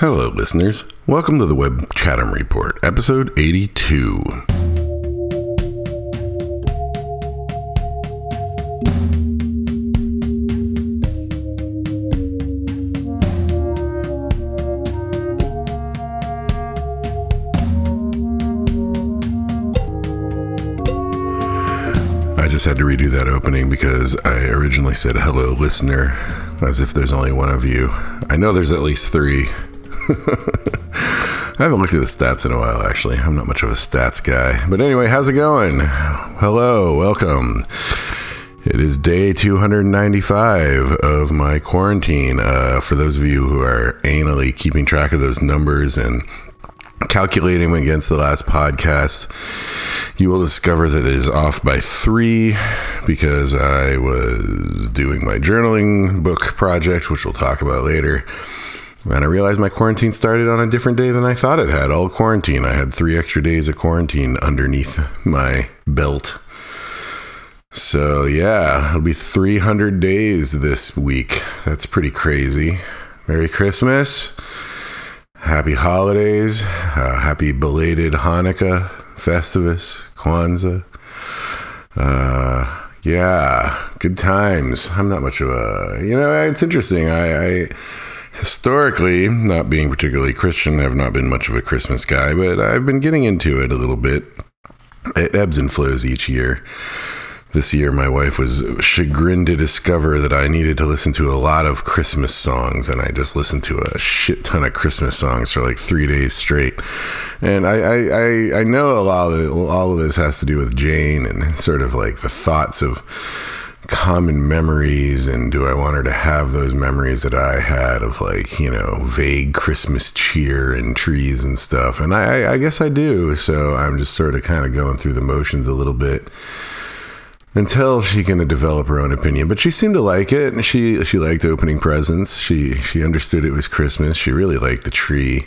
Hello, listeners. Welcome to the Webb Chatham Report, episode 82. I just had to redo that opening because I originally said hello, listener, as if there's only one of you. I know there's at least three. I haven't looked at the stats in a while, actually. I'm not much of a stats guy. But anyway, how's it going? Hello, welcome. It is day 295 of my quarantine. Uh, for those of you who are anally keeping track of those numbers and calculating against the last podcast, you will discover that it is off by three because I was doing my journaling book project, which we'll talk about later. And I realized my quarantine started on a different day than I thought it had. All quarantine. I had three extra days of quarantine underneath my belt. So, yeah, it'll be 300 days this week. That's pretty crazy. Merry Christmas. Happy holidays. Uh, happy belated Hanukkah, Festivus, Kwanzaa. Uh, yeah, good times. I'm not much of a, you know, it's interesting. I, I historically, not being particularly Christian, I've not been much of a Christmas guy, but I've been getting into it a little bit. It ebbs and flows each year. This year, my wife was chagrined to discover that I needed to listen to a lot of Christmas songs, and I just listened to a shit ton of Christmas songs for like three days straight. And I, I, I, I know a lot of it, all of this has to do with Jane and sort of like the thoughts of common memories and do I want her to have those memories that I had of like, you know, vague Christmas cheer and trees and stuff. And I, I guess I do. So I'm just sort of kind of going through the motions a little bit until she can develop her own opinion. But she seemed to like it, and she she liked opening presents. She she understood it was Christmas. She really liked the tree.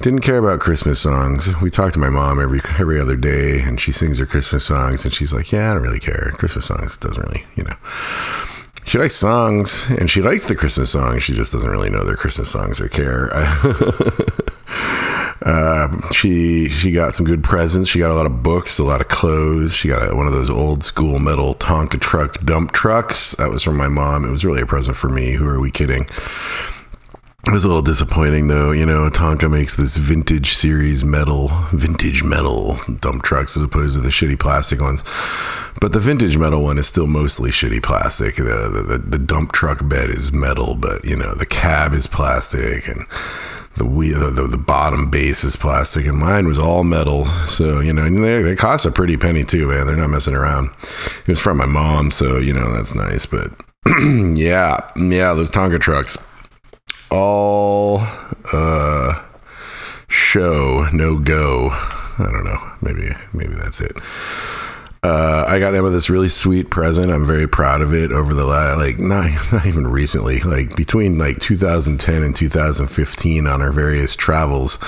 Didn't care about Christmas songs. We talked to my mom every every other day, and she sings her Christmas songs, and she's like, "Yeah, I don't really care. Christmas songs doesn't really, you know." She likes songs, and she likes the Christmas songs. She just doesn't really know their Christmas songs or care. Uh, she she got some good presents. She got a lot of books, a lot of clothes. She got a, one of those old school metal Tonka truck dump trucks. That was from my mom. It was really a present for me. Who are we kidding? It was a little disappointing though. You know, Tonka makes this vintage series metal, vintage metal dump trucks as opposed to the shitty plastic ones. But the vintage metal one is still mostly shitty plastic. The, the, the dump truck bed is metal, but you know, the cab is plastic and the wheel, the, the bottom base is plastic, and mine was all metal. So you know, they, they cost a pretty penny too, man. They're not messing around. It was from my mom, so you know that's nice. But yeah, yeah, those Tonka trucks, all uh, show no go. I don't know. Maybe maybe that's it. Uh, I got Emma this really sweet present. I'm very proud of it. Over the last, like, not not even recently, like between like 2010 and 2015, on our various travels,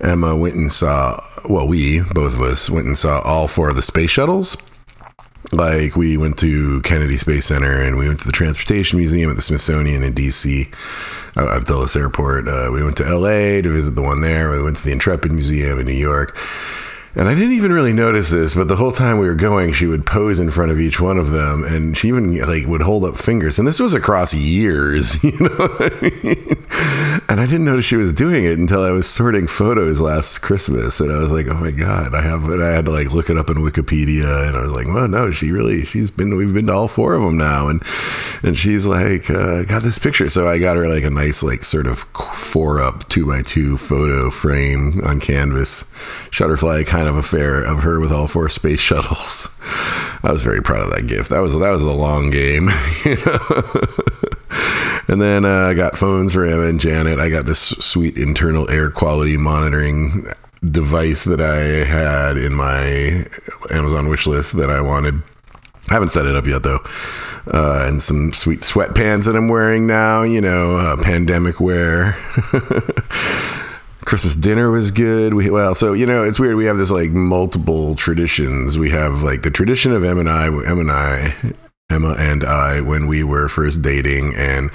Emma went and saw. Well, we both of us went and saw all four of the space shuttles. Like we went to Kennedy Space Center and we went to the Transportation Museum at the Smithsonian in DC uh, at Dulles Airport. Uh, we went to LA to visit the one there. We went to the Intrepid Museum in New York. And I didn't even really notice this, but the whole time we were going, she would pose in front of each one of them, and she even like would hold up fingers. And this was across years, you know. And I didn't notice she was doing it until I was sorting photos last Christmas, and I was like, "Oh my god!" I have, and I had to like look it up in Wikipedia, and I was like, "Well, no, she really, she's been, we've been to all four of them now," and and she's like, uh, "Got this picture," so I got her like a nice like sort of four up two by two photo frame on canvas, Shutterfly kind of affair of her with all four space shuttles. I was very proud of that gift. That was that was a long game. And then uh, I got phones for Emma and Janet. I got this sweet internal air quality monitoring device that I had in my Amazon wish list that I wanted. I haven't set it up yet though. Uh, and some sweet sweatpants that I'm wearing now, you know, uh, pandemic wear. Christmas dinner was good. We well, so you know, it's weird. We have this like multiple traditions. We have like the tradition of Em and I, Em and I Emma and I when we were first dating and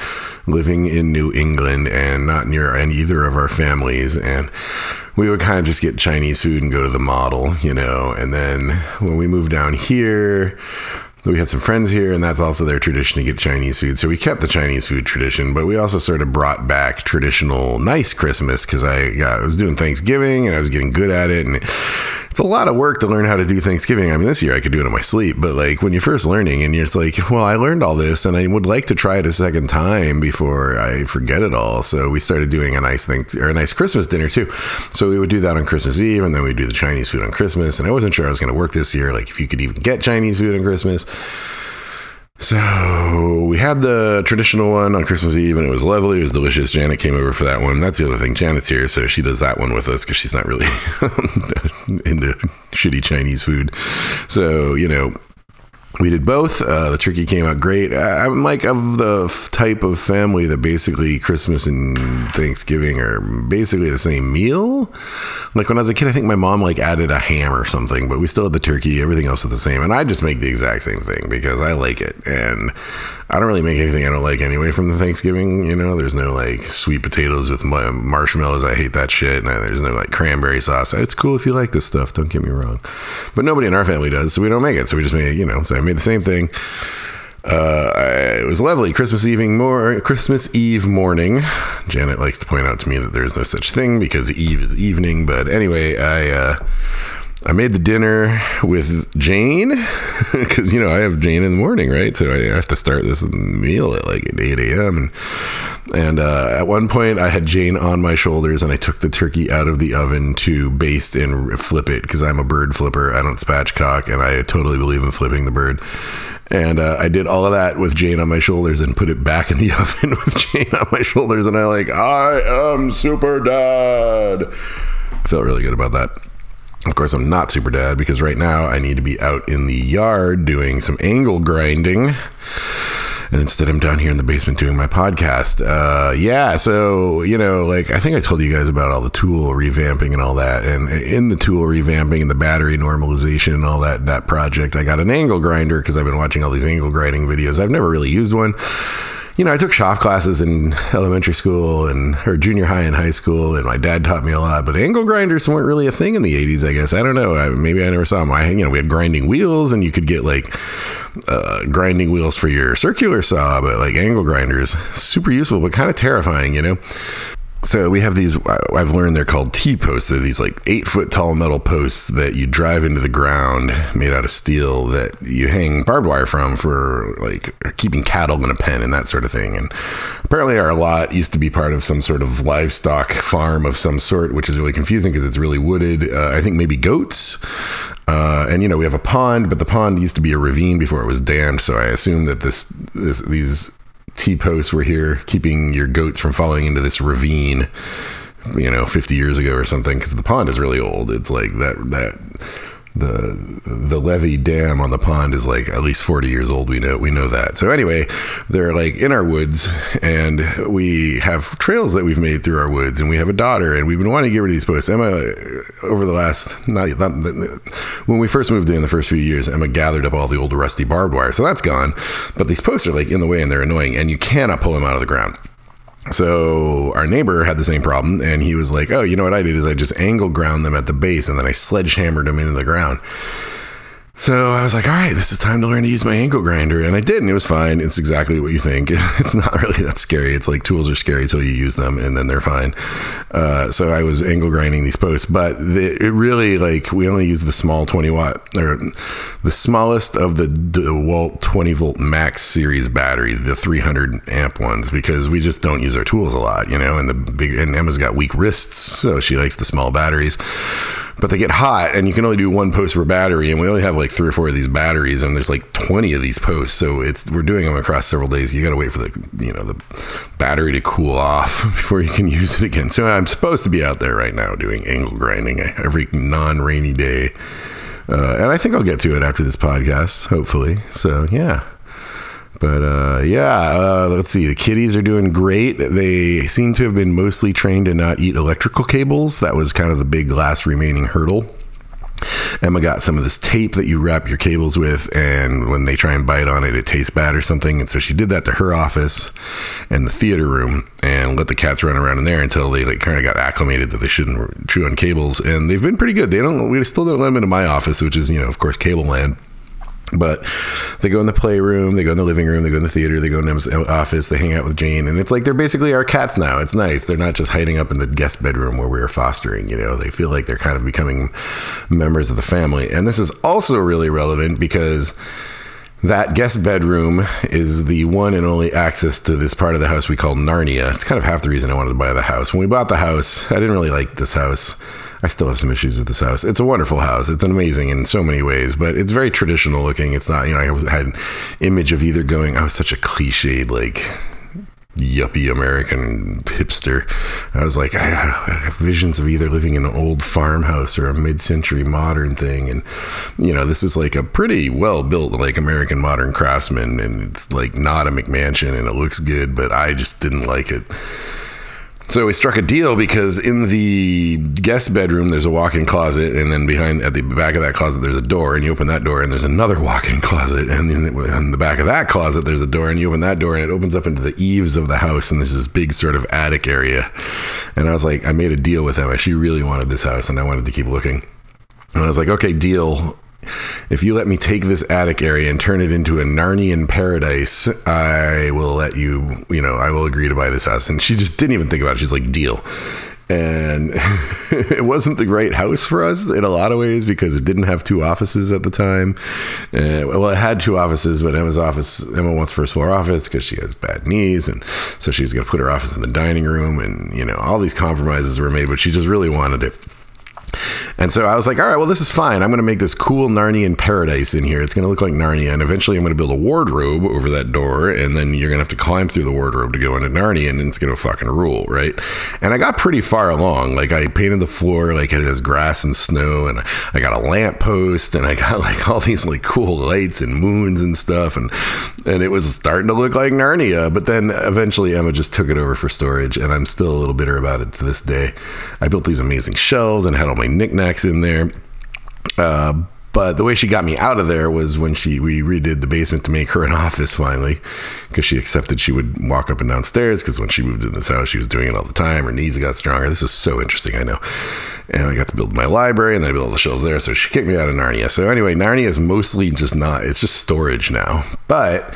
living in New England and not near and either of our families and we would kind of just get Chinese food and go to the model, you know. And then when we moved down here, we had some friends here, and that's also their tradition to get Chinese food. So we kept the Chinese food tradition, but we also sort of brought back traditional nice Christmas because I got I was doing Thanksgiving and I was getting good at it, and it's a lot of work to learn how to do Thanksgiving. I mean, this year I could do it in my sleep, but like when you're first learning and you're just like, well, I learned all this and I would like to try it a second time before I forget it all. So we started doing a nice thing or a nice Christmas dinner too. So we would do that on Christmas Eve and then we'd do the Chinese food on Christmas. And I wasn't sure I was going to work this year, like if you could even get Chinese food on Christmas. So we had the traditional one on Christmas Eve, and it was lovely. It was delicious. Janet came over for that one. That's the other thing. Janet's here, so she does that one with us because she's not really into shitty Chinese food. So you know, we did both. Uh, the turkey came out great. I'm like of the f- type of family that basically Christmas and Thanksgiving are basically the same meal. Like when I was a kid, I think my mom like added a ham or something, but we still had the turkey. Everything else was the same, and I just make the exact same thing because I like it, and I don't really make anything I don't like anyway from the Thanksgiving. You know, there's no like sweet potatoes with marshmallows. I hate that shit. And there's no like cranberry sauce. It's cool if you like this stuff. Don't get me wrong, but nobody in our family does, so we don't make it. So we just make it. You know, so I made the same thing. Uh, it was lovely. Christmas evening, more Christmas Eve morning. Janet likes to point out to me that there's no such thing because Eve is evening. But anyway, I uh, I made the dinner with Jane because you know I have Jane in the morning, right? So I have to start this meal at like 8 a.m. And, uh, at one point, I had Jane on my shoulders, and I took the turkey out of the oven to baste and flip it because I'm a bird flipper. I don't spatchcock, and I totally believe in flipping the bird. And uh, I did all of that with Jane on my shoulders and put it back in the oven with Jane on my shoulders. And I like, I am super dad. I felt really good about that. Of course, I'm not super dad because right now I need to be out in the yard doing some angle grinding. And instead, I'm down here in the basement doing my podcast. Uh, yeah, so, you know, like I think I told you guys about all the tool revamping and all that. And in the tool revamping and the battery normalization and all that, that project, I got an angle grinder because I've been watching all these angle grinding videos. I've never really used one you know, I took shop classes in elementary school and or junior high and high school, and my dad taught me a lot. But angle grinders weren't really a thing in the '80s, I guess. I don't know. I, maybe I never saw them. I, you know, we had grinding wheels, and you could get like uh, grinding wheels for your circular saw, but like angle grinders, super useful, but kind of terrifying, you know so we have these i've learned they're called t-posts. They're these like eight foot tall metal posts that you drive into the ground made out of steel that you hang barbed wire from for like keeping cattle in a pen and that sort of thing. And apparently our lot used to be part of some sort of livestock farm of some sort which is really confusing because it's really wooded uh, i think maybe goats. Uh, and you know we have a pond but the pond used to be a ravine before it was dammed. So i assume that this, this these T posts were here keeping your goats from falling into this ravine, you know, 50 years ago or something, because the pond is really old. It's like that, that, the the levee dam on the pond is like at least 40 years old. We know we know that. So anyway they're like in our woods and we have trails that we've made through our woods and we have a daughter and we've been wanting to get rid of these posts. Emma uh, over the last not, not when we first moved in the first few years emma gathered up all the old rusty barbed wire. So that's gone. But these posts are like in the way and they're annoying and you cannot pull them out of the ground so our neighbor had the same problem, and he was like, "Oh, you know what I did is I just angle ground them at the base, and then I sledgehammered them into the ground." So I was like, all right, this is time to learn to use my angle grinder. And I did, and it was fine. It's exactly what you think. It's not really that scary. It's like tools are scary until you use them, and then they're fine. Uh, so I was angle grinding these posts, but the, it really, like, we only use the small 20 watt, or the smallest of the DeWalt 20 volt max series batteries, the 300 amp ones, because we just don't use our tools a lot, you know, and the big, and Emma's got weak wrists, so she likes the small batteries but they get hot and you can only do one post per battery and we only have like three or four of these batteries and there's like 20 of these posts so it's we're doing them across several days. You got to wait for the you know the battery to cool off before you can use it again. So i'm supposed to be out there right now doing angle grinding every non-rainy day uh, and i think i'll get to it after this podcast hopefully. So yeah but uh, yeah, uh, let's see. The kitties are doing great. They seem to have been mostly trained to not eat electrical cables. That was kind of the big last remaining hurdle. Emma got some of this tape that you wrap your cables with, and when they try and bite on it, it tastes bad or something. And so she did that to her office and the theater room, and let the cats run around in there until they like kind of got acclimated that they shouldn't chew on cables. And they've been pretty good. They don't. We still don't let them into my office, which is you know of course cable land. But they go in the playroom, they go in the living room, they go in the theater, they go in Emma's office, they hang out with Jane, and it's like they're basically our cats now. It's nice. They're not just hiding up in the guest bedroom where we were fostering. You know, they feel like they're kind of becoming members of the family. And this is also really relevant because that guest bedroom is the one and only access to this part of the house we call Narnia. It's kind of half the reason I wanted to buy the house. When we bought the house, I didn't really like this house. I still have some issues with this house. It's a wonderful house. It's amazing in so many ways, but it's very traditional looking. It's not, you know, I had an image of either going, oh, I was such a cliched, like, yuppie American hipster. I was like, I have visions of either living in an old farmhouse or a mid-century modern thing, and you know, this is like a pretty well-built, like American modern craftsman, and it's like not a McMansion, and it looks good, but I just didn't like it. So we struck a deal because in the guest bedroom there's a walk-in closet, and then behind at the back of that closet there's a door, and you open that door and there's another walk-in closet, and then on the back of that closet there's a door, and you open that door and it opens up into the eaves of the house, and there's this big sort of attic area. And I was like, I made a deal with Emma. She really wanted this house, and I wanted to keep looking. And I was like, okay, deal if you let me take this attic area and turn it into a Narnian paradise, I will let you, you know, I will agree to buy this house. And she just didn't even think about it. She's like, deal. And it wasn't the right house for us in a lot of ways because it didn't have two offices at the time. Uh, well, it had two offices, but Emma's office, Emma wants first floor office because she has bad knees. And so she's going to put her office in the dining room. And, you know, all these compromises were made, but she just really wanted it. And so I was like, all right, well, this is fine. I'm going to make this cool Narnian paradise in here. It's going to look like Narnia. And eventually I'm going to build a wardrobe over that door. And then you're going to have to climb through the wardrobe to go into Narnia. And it's going to fucking rule, right? And I got pretty far along. Like I painted the floor like it has grass and snow. And I got a lamp post. And I got like all these like cool lights and moons and stuff. And, and it was starting to look like Narnia. But then eventually Emma just took it over for storage. And I'm still a little bitter about it to this day. I built these amazing shelves and had all my knickknacks in there. Uh, but the way she got me out of there was when she we redid the basement to make her an office finally, because she accepted she would walk up and downstairs. Because when she moved in this house, she was doing it all the time. Her knees got stronger. This is so interesting, I know. And I got to build my library, and then I built all the shelves there. So she kicked me out of Narnia. So anyway, Narnia is mostly just not. It's just storage now, but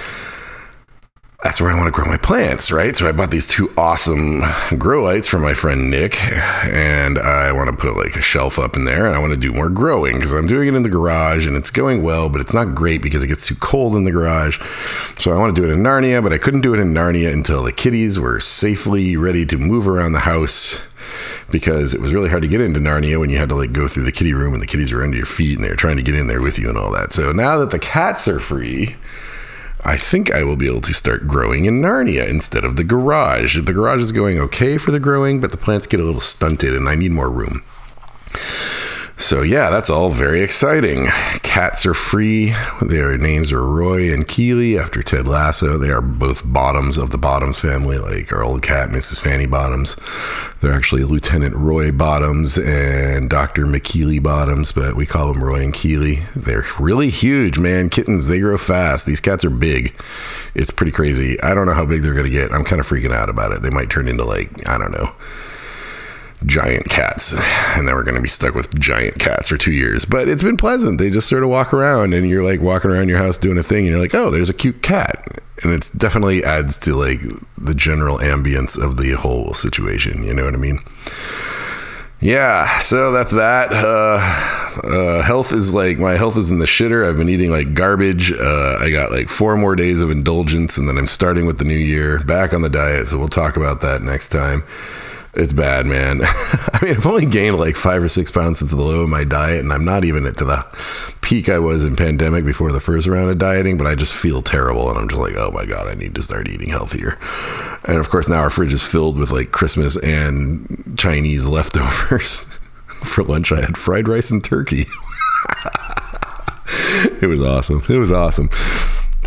that's where I want to grow my plants, right? So I bought these two awesome grow lights from my friend Nick, and I want to put like a shelf up in there, and I want to do more growing because I'm doing it in the garage and it's going well, but it's not great because it gets too cold in the garage. So I want to do it in Narnia, but I couldn't do it in Narnia until the kitties were safely ready to move around the house because it was really hard to get into Narnia when you had to like go through the kitty room and the kitties were under your feet and they were trying to get in there with you and all that. So now that the cats are free, I think I will be able to start growing in Narnia instead of the garage. The garage is going okay for the growing, but the plants get a little stunted and I need more room. So, yeah, that's all very exciting. Cats are free. Their names are Roy and Keeley after Ted Lasso. They are both bottoms of the Bottoms family, like our old cat, Mrs. Fanny Bottoms. They're actually Lieutenant Roy Bottoms and Dr. McKeely Bottoms, but we call them Roy and Keeley. They're really huge, man. Kittens, they grow fast. These cats are big. It's pretty crazy. I don't know how big they're going to get. I'm kind of freaking out about it. They might turn into, like, I don't know giant cats and then we're going to be stuck with giant cats for two years. But it's been pleasant. They just sort of walk around and you're like walking around your house doing a thing and you're like oh there's a cute cat. And it's definitely adds to like the general ambience of the whole situation you know what i mean? Yeah so that's that. Uh, uh, health is like my health is in the shitter. I've been eating like garbage. Uh, i got like four more days of indulgence and then i'm starting with the new year back on the diet so we'll talk about that next time it's bad, man. I mean, I've only gained like five or six pounds since the low of my diet, and I'm not even at the peak I was in pandemic before the first round of dieting, but I just feel terrible. And I'm just like, oh my God, I need to start eating healthier. And of course, now our fridge is filled with like Christmas and Chinese leftovers. For lunch, I had fried rice and turkey. it was awesome. It was awesome.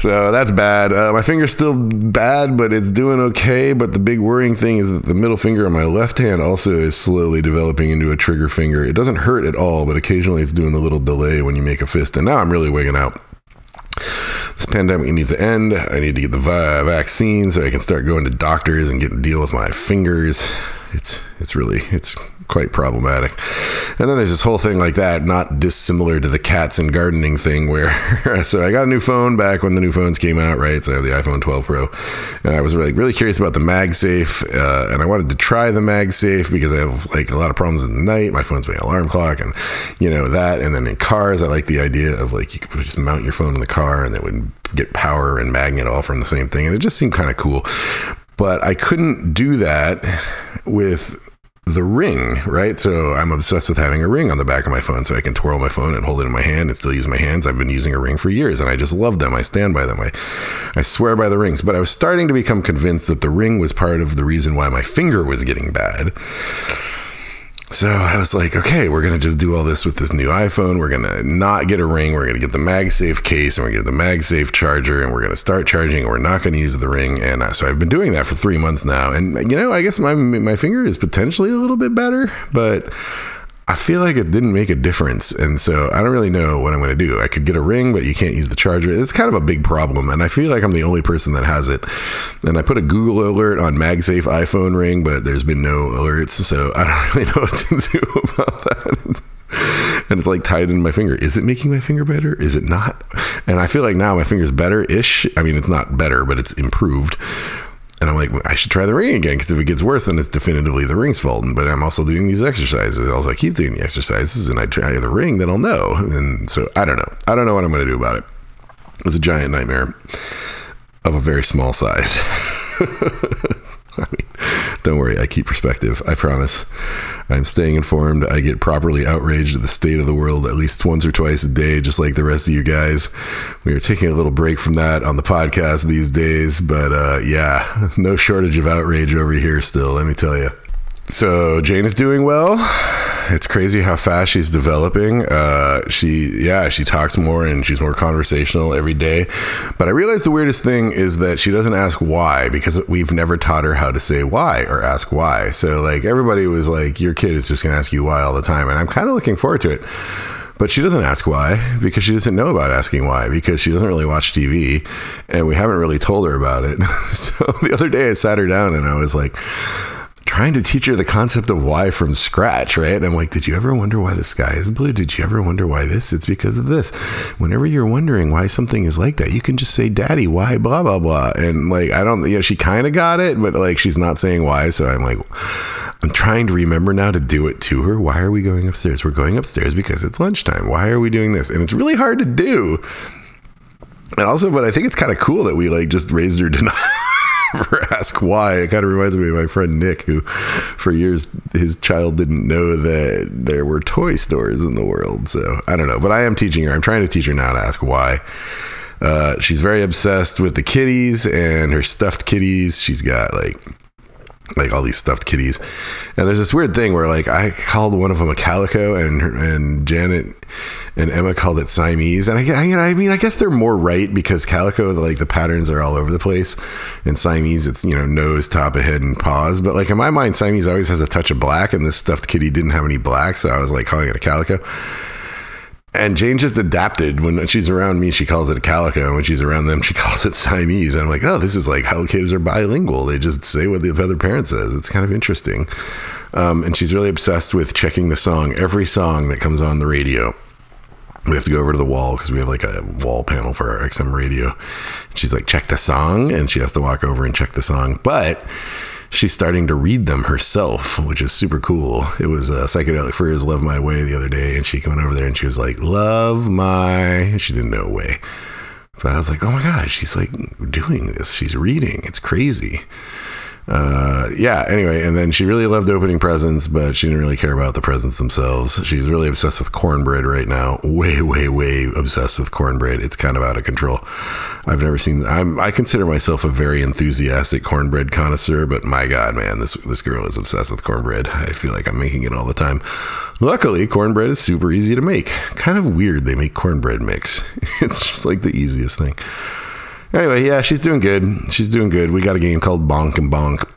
So that's bad. Uh, my finger's still bad, but it's doing okay. But the big worrying thing is that the middle finger on my left hand also is slowly developing into a trigger finger. It doesn't hurt at all, but occasionally it's doing the little delay when you make a fist. And now I'm really wigging out. This pandemic needs to end. I need to get the vaccine so I can start going to doctors and get deal with my fingers. It's it's really it's quite problematic. And then there's this whole thing like that, not dissimilar to the cats and gardening thing, where so I got a new phone back when the new phones came out, right? So I have the iPhone 12 Pro, and I was really really curious about the MagSafe, uh, and I wanted to try the MagSafe because I have like a lot of problems in the night. My phone's my alarm clock, and you know that. And then in cars, I like the idea of like you could just mount your phone in the car, and it would get power and magnet all from the same thing, and it just seemed kind of cool. But I couldn't do that with the ring, right? So I'm obsessed with having a ring on the back of my phone so I can twirl my phone and hold it in my hand and still use my hands. I've been using a ring for years and I just love them. I stand by them. I, I swear by the rings. But I was starting to become convinced that the ring was part of the reason why my finger was getting bad. So I was like, okay, we're to just do all this with this new iPhone. We're to not get a ring. We're to get the MagSafe case and we're to get the MagSafe charger and we're to start charging. And we're not to use the ring. And uh, so I've been doing that for three months now. And, you know, I guess my, my finger is potentially a little bit better, but I feel like it didn't make a difference. And so I don't really know what I'm going to do. I could get a ring, but you can't use the charger. It's kind of a big problem. And I feel like I'm the only person that has it. And I put a Google alert on MagSafe iPhone ring, but there's been no alerts. So I don't really know what to do about that. and it's like tied in my finger. Is it making my finger better? Is it not? And I feel like now my finger's better ish. I mean, it's not better, but it's improved. And I'm like, I should try the ring again because if it gets worse, then it's definitively the ring's fault. But I'm also doing these exercises. Also, I keep doing the exercises and I try the ring, then I'll know. And so I don't know. I don't know what I'm going to do about it. It's a giant nightmare of a very small size. I mean, don't worry, I keep perspective. I promise. I'm staying informed. I get properly outraged at the state of the world at least once or twice a day, just like the rest of you guys. We are taking a little break from that on the podcast these days, but uh, yeah, no shortage of outrage over here still, let me tell you. So Jane is doing well. It's crazy how fast she's developing. Uh, she, yeah, she talks more and she's more conversational every day. But I realized the weirdest thing is that she doesn't ask why because we've never taught her how to say why or ask why. So like everybody was like, your kid is just going to ask you why all the time, and I'm kind of looking forward to it. But she doesn't ask why because she doesn't know about asking why because she doesn't really watch TV and we haven't really told her about it. so the other day I sat her down and I was like, trying to teach her the concept of why from scratch, right? And I'm like, did you ever wonder why the sky is blue? Did you ever wonder why this? It's because of this. Whenever you're wondering why something is like that, you can just say, Daddy, why blah blah blah. And like I don't you know, she kinda got it, but like she's not saying why. So I'm like I'm trying to remember now to do it to her. Why are we going upstairs? We're going upstairs because it's lunchtime. Why are we doing this? And it's really hard to do. And also, but I think it's kind of cool that we like just raised her not ever ask why. It kind of reminds me of my friend Nick, who for years his child didn't know that there were toy stores in the world. So I don't know, but I am teaching her. I'm trying to teach her now to ask why. Uh, she's very obsessed with the kitties and her stuffed kitties. She's got like like all these stuffed kitties. And there's this weird thing where like I called one of them a calico and and Janet and Emma called it Siamese. And I, I, I mean, I guess they're more right because calico, like the patterns are all over the place, and Siamese, it's you know nose, top of head, and paws. But like in my mind, Siamese always has a touch of black, and this stuffed kitty didn't have any black, so I was like calling it a calico. And Jane just adapted. When she's around me, she calls it calico. And when she's around them, she calls it Siamese. And I'm like, oh, this is like how kids are bilingual. They just say what the other parent says. It's kind of interesting. Um, and she's really obsessed with checking the song, every song that comes on the radio we have to go over to the wall because we have like a wall panel for our XM radio. She's like, check the song. And she has to walk over and check the song. But she's starting to read them herself, which is super cool. It was a uh, Psychedelic Furs Love My Way the other day. And she went over there and she was like, Love My. She didn't know way. But I was like, oh my God, she's like doing this. She's reading. It's crazy uh, yeah, anyway, and then she really loved opening presents, but she didn't really care about the presents themselves. She's really obsessed with cornbread right now. Way, way, way obsessed with cornbread. It's kind of out of control. I've never seen. I'm. I consider myself a very enthusiastic cornbread connoisseur, but my God, man, this this girl is obsessed with cornbread. I feel like I'm making it all the time. Luckily, cornbread is super easy to make. Kind of weird they make cornbread mix. It's just like the easiest thing. Anyway, yeah, she's doing good. She's doing good. We got a game called Bonk and Bonk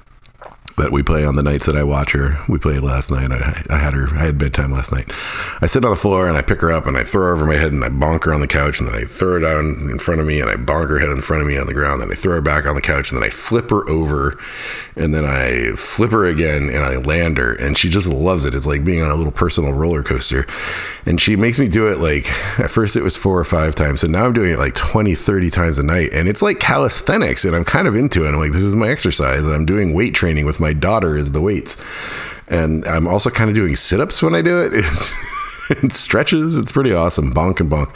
that we play on the nights that I watch her. We played last night. I, I, had her. I had bedtime last night. I sit on the floor and I pick her up and I throw her over my head and I bonk her on the couch and then I throw her down in front of me and I bonk her head in front of me on the ground. Then I throw her back on the couch and then I flip her over and then I flip her again and I land her and she just loves it. It's like being on a little personal roller coaster. And she makes me do it like at first it was four or five times and now I'm doing it like 20, 30 times a night and it's like calisthenics and I'm kind of into it. I'm like this is my exercise. I'm doing weight training with my daughter is the weights. And I'm also kind of doing sit ups when I do it. It stretches. It's pretty awesome. Bonk and bonk.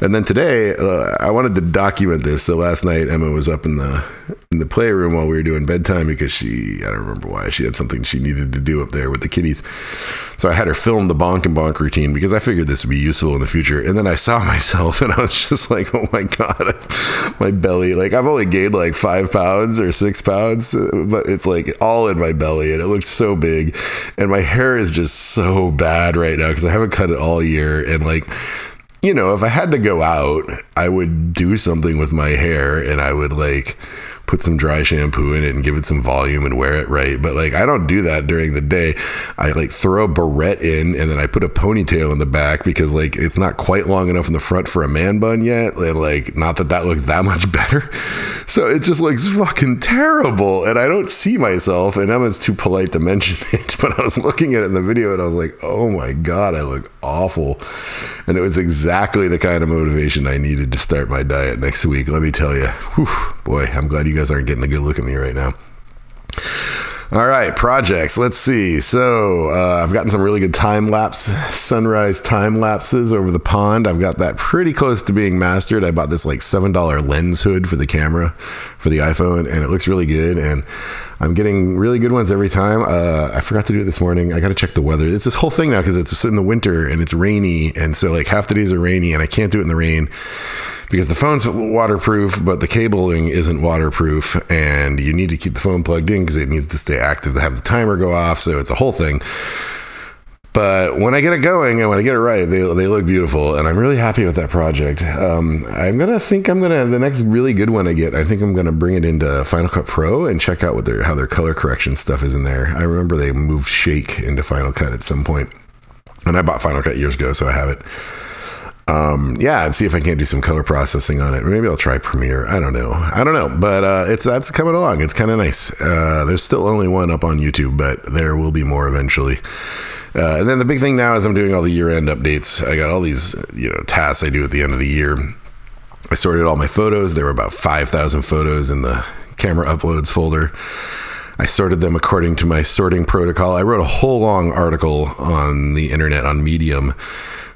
And then today, uh, I wanted to document this. So last night, Emma was up in the in the playroom while we were doing bedtime because she I don't remember why she had something she needed to do up there with the kitties. So I had her film the bonk and bonk routine because I figured this would be useful in the future. And then I saw myself and I was just like, oh my god, my belly. Like I've only gained like five pounds or six pounds, but it's like all in my belly and it looks so big. And my hair is just so bad right now because I haven't cut it all year and like you know, if I had to go out, I would do something with my hair and I would like put some dry shampoo in it and give it some volume and wear it right. But like I don't do that during the day. I like throw a barrette in and then I put a ponytail in the back because like it's not quite long enough in the front for a man bun yet. And like not that that looks that much better. So it just looks fucking terrible. And I don't see myself. And Emma's too polite to mention it. But I was looking at it in the video and I was like, oh my God, I look awful. And it was exactly the kind of motivation I needed to start my diet next week. Let me tell you. Whew, boy, I'm glad you guys aren't getting a good look at me right now. All right, projects. Let's see. So uh, I've gotten some really good time lapse, sunrise time lapses over the pond. I've got that pretty close to being mastered. I bought this like seven dollar lens hood for the camera for the iPhone, and it looks really good. And I'm getting really good ones every time. Uh, I forgot to do it this morning. I got to check the weather. It's this whole thing now because it's in the winter and it's rainy, and so like half the days are rainy, and I can't do it in the rain because the phone's waterproof, but the cabling isn't waterproof, and you need to keep the phone plugged in because it needs to stay active to have the timer go off. So it's a whole thing. But when I get it going and when I get it right, they, they look beautiful, and I'm really happy with that project. Um, I'm gonna think I'm gonna the next really good one I get. I think I'm gonna bring it into Final Cut Pro and check out what their how their color correction stuff is in there. I remember they moved Shake into Final Cut at some point, and I bought Final Cut years ago, so I have it um, yeah, and see if I can't do some color processing on it. Maybe I'll try Premiere. I don't know. I don't know, but uh, it's that's coming along. It's kind of nice. Uh, there's still only one up on YouTube, but there will be more eventually. Uh, and then the big thing now is I'm doing all the year-end updates. I got all these you know tasks I do at the end of the year. I sorted all my photos. There were about five thousand photos in the camera uploads folder. I sorted them according to my sorting protocol. I wrote a whole long article on the internet on Medium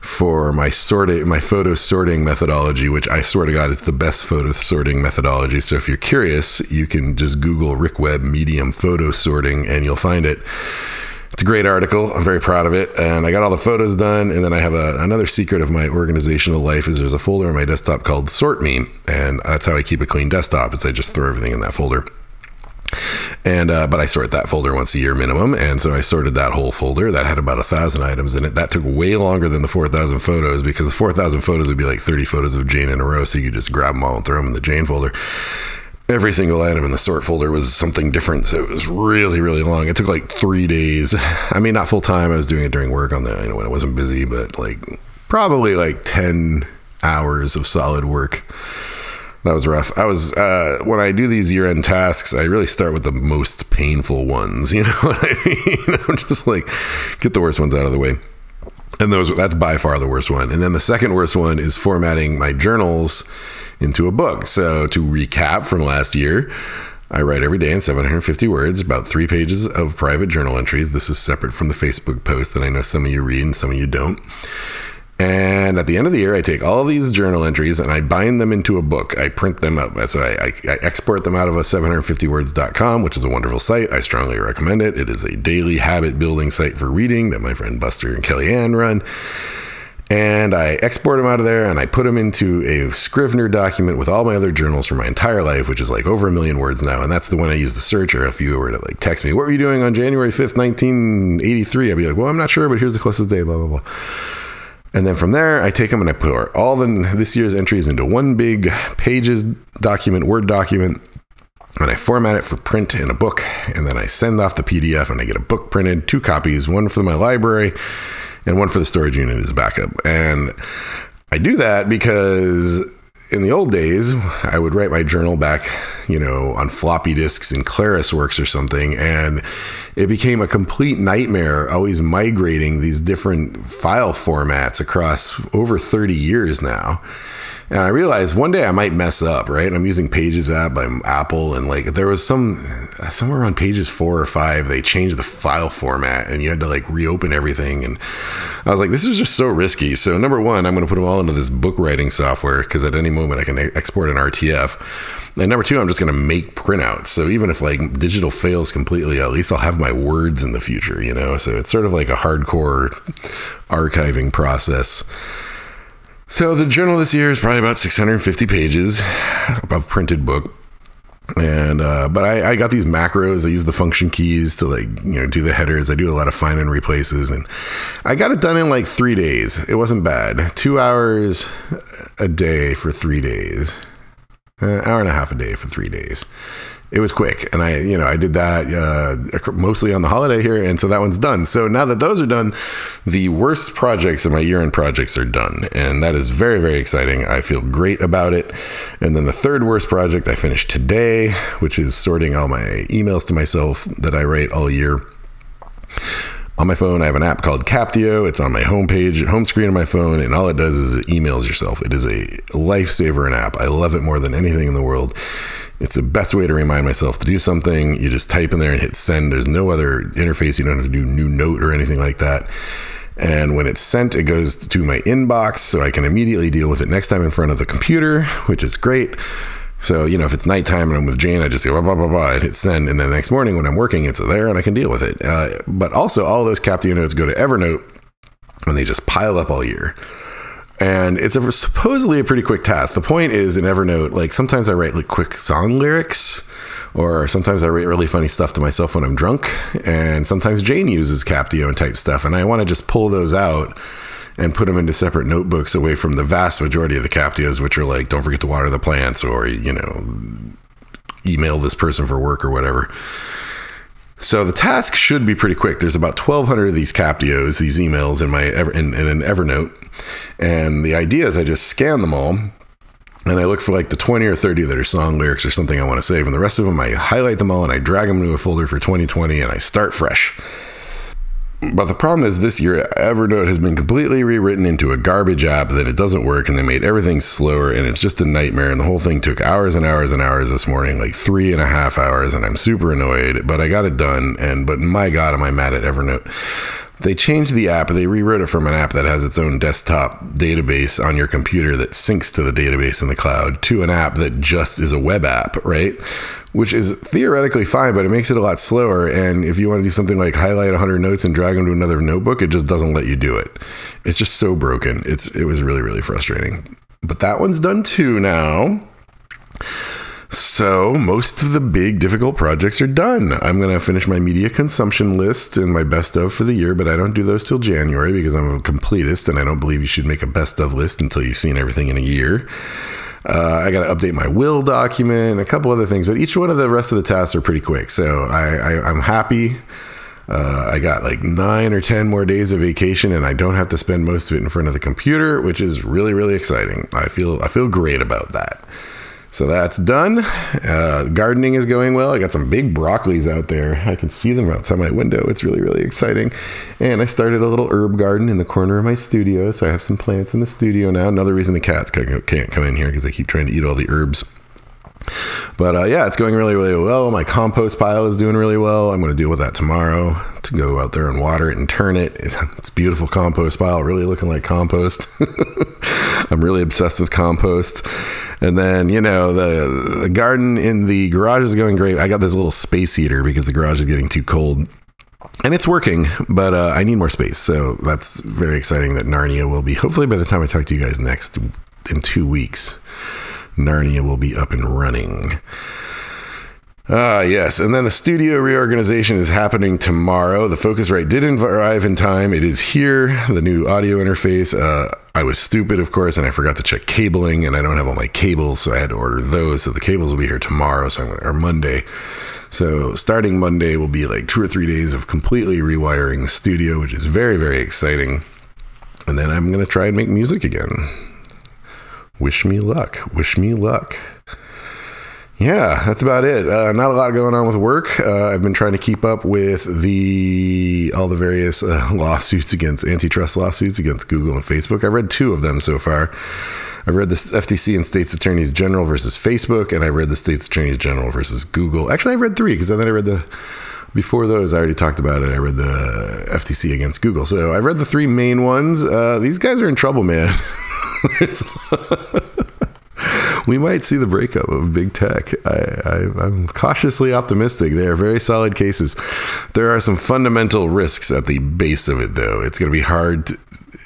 for my sorting my photo sorting methodology which i swear to god is the best photo sorting methodology so if you're curious you can just google rick webb medium photo sorting and you'll find it it's a great article. I'm very proud of it. And i got all the photos done. And then i have a, another secret of my organizational life is there's a folder on my desktop called sort me. And that's how i keep a clean desktop is i just throw everything in that folder. And uh, but I sort that folder once a year minimum, and so I sorted that whole folder that had about a thousand items in it. That took way longer than the four thousand photos because the four thousand photos would be like thirty photos of Jane in a row, so you could just grab them all and throw them in the Jane folder. Every single item in the sort folder was something different, so it was really, really long. It took like three days. I mean, not full time. I was doing it during work on the, you know, when I wasn't busy, but like probably like ten hours of solid work that was rough. I was uh, when I do these year end tasks, I really start with the most painful ones. You know what I mean? I'm just like get the worst ones out of the way. And those that's by far the worst one. And then the second worst one is formatting my journals into a book. So to recap from last year, I write every day in 750 words, about three pages of private journal entries. This is separate from the Facebook post that I know some of you read and some of you don't. And at the end of the year, I take all these journal entries and I bind them into a book. I print them out. So I, I, I export them out of a 750words.com, which is a wonderful site. I strongly recommend it. It is a daily habit building site for reading that my friend Buster and Kellyanne run. And I export them out of there and I put them into a Scrivener document with all my other journals for my entire life, which is like over a million words now. And that's the one I use to search. Or if you were to like text me, what were you doing on January 5th, 1983? I'd be like, well, I'm not sure, but here's the closest day, blah, blah, blah. And then from there, I take them and I put all the this year's entries into one big pages document, Word document, and I format it for print in a book. And then I send off the PDF and I get a book printed, two copies, one for my library and one for the storage unit as backup. And I do that because in the old days, I would write my journal back, you know, on floppy disks in ClarisWorks or something, and it became a complete nightmare always migrating these different file formats across over 30 years now. And I realized one day I might mess up, right? And I'm using Pages app by Apple, and like there was some somewhere on Pages four or five, they changed the file format, and you had to like reopen everything. And I was like, this is just so risky. So number one, I'm going to put them all into this book writing software because at any moment I can export an RTF. And number two, I'm just going to make printouts. So even if like digital fails completely, at least I'll have my words in the future, you know? So it's sort of like a hardcore archiving process. So the journal this year is probably about 650 pages of printed book. And uh, but I, I got these macros. I use the function keys to like you know do the headers. I do a lot of find and replaces, and I got it done in like three days. It wasn't bad. Two hours a day for three days, an hour and a half a day for three days it was quick. And i you know i did that uh, mostly on the holiday here. And so that one's done. So now that those are done the worst projects of my year end projects are done. And that is very very exciting. I feel great about it. And then the third worst project i finished today which is sorting all my emails to myself that i write all year on my phone, I have an app called Captio. It's on my homepage, home screen of my phone, and all it does is it emails yourself. It is a lifesaver an app. I love it more than anything in the world. It's the best way to remind myself to do something. You just type in there and hit send. There's no other interface. You don't have to do new note or anything like that. And when it's sent, it goes to my inbox so I can immediately deal with it next time in front of the computer, which is great. So, you know, if it's nighttime and I'm with Jane, I just go blah, blah, blah, blah, and hit send. And then the next morning when I'm working, it's there and I can deal with it. Uh, but also, all those Captio notes go to Evernote and they just pile up all year and it's a, supposedly a pretty quick task. The point is in Evernote, like sometimes I write like quick song lyrics, or sometimes I write really funny stuff to myself when I'm drunk, and sometimes Jane uses Captio and type stuff, and I want to just pull those out and put them into separate notebooks away from the vast majority of the Captios, which are like, don't forget to water the plants, or you know, email this person for work or whatever. So the task should be pretty quick. There's about 1,200 of these Captios, these emails in my in, in an Evernote, and the idea is I just scan them all, and I look for like the 20 or 30 that are song lyrics or something I want to save, and the rest of them I highlight them all and I drag them into a folder for 2020, and I start fresh. But the problem is this year, Evernote has been completely rewritten into a garbage app that it doesn't work and they made everything slower and it's just a nightmare. And the whole thing took hours and hours and hours this morning, like three and a half hours. And I'm super annoyed, but I got it done. And, but my God, am I mad at Evernote. They changed the app. They rewrote it from an app that has its own desktop database on your computer that syncs to the database in the cloud to an app that just is a web app, right? Which is theoretically fine, but it makes it a lot slower. And if you want to do something like highlight 100 notes and drag them to another notebook, it just doesn't let you do it. It's just so broken. It's it was really really frustrating. But that one's done too now. So, most of the big difficult projects are done. I'm going to finish my media consumption list and my best of for the year, but I don't do those till January because I'm a completist and I don't believe you should make a best of list until you've seen everything in a year. Uh, I got to update my will document, a couple other things, but each one of the rest of the tasks are pretty quick. So, I, I, am happy. Uh, I got like nine or 10 more days of vacation and I don't have to spend most of it in front of the computer, which is really, really exciting. I feel, I feel great about that. So that's done. Uh, gardening is going well. I got some big broccolis out there. I can see them outside my window. It's really, really exciting. And I started a little herb garden in the corner of my studio. So I have some plants in the studio now. Another reason the cats can't come in here because they keep trying to eat all the herbs. But uh, yeah, it's going really, really well. My compost pile is doing really well. I'm going to deal with that tomorrow to go out there and water it and turn it. It's beautiful compost pile, really looking like compost. I'm really obsessed with compost. And then, you know, the, the garden in the garage is going great. I got this little space heater because the garage is getting too cold. And it's working, but uh, I need more space. So that's very exciting that Narnia will be, hopefully, by the time I talk to you guys next in two weeks, Narnia will be up and running. Ah, yes. And then the studio reorganization is happening tomorrow. The Focusrite did arrive in time. It is here, the new audio interface. Uh, I was stupid, of course, and I forgot to check cabling, and I don't have all my cables, so I had to order those. So the cables will be here tomorrow, so I'm gonna, or Monday. So starting Monday will be like two or three days of completely rewiring the studio, which is very, very exciting. And then I'm going to try and make music again. Wish me luck. Wish me luck. Yeah, that's about it. Uh, not a lot going on with work. Uh, I've been trying to keep up with the all the various uh, lawsuits against antitrust lawsuits against Google and Facebook. I've read two of them so far. I've read the FTC and States Attorneys General versus Facebook, and I read the States Attorneys General versus Google. Actually, I read three because I then I read the before those. I already talked about it. I read the FTC against Google. So I read the three main ones. Uh, these guys are in trouble, man. we might see the breakup of big tech. I, am cautiously optimistic. They are very solid cases. There are some fundamental risks at the base of it, though. It's going to be hard. To,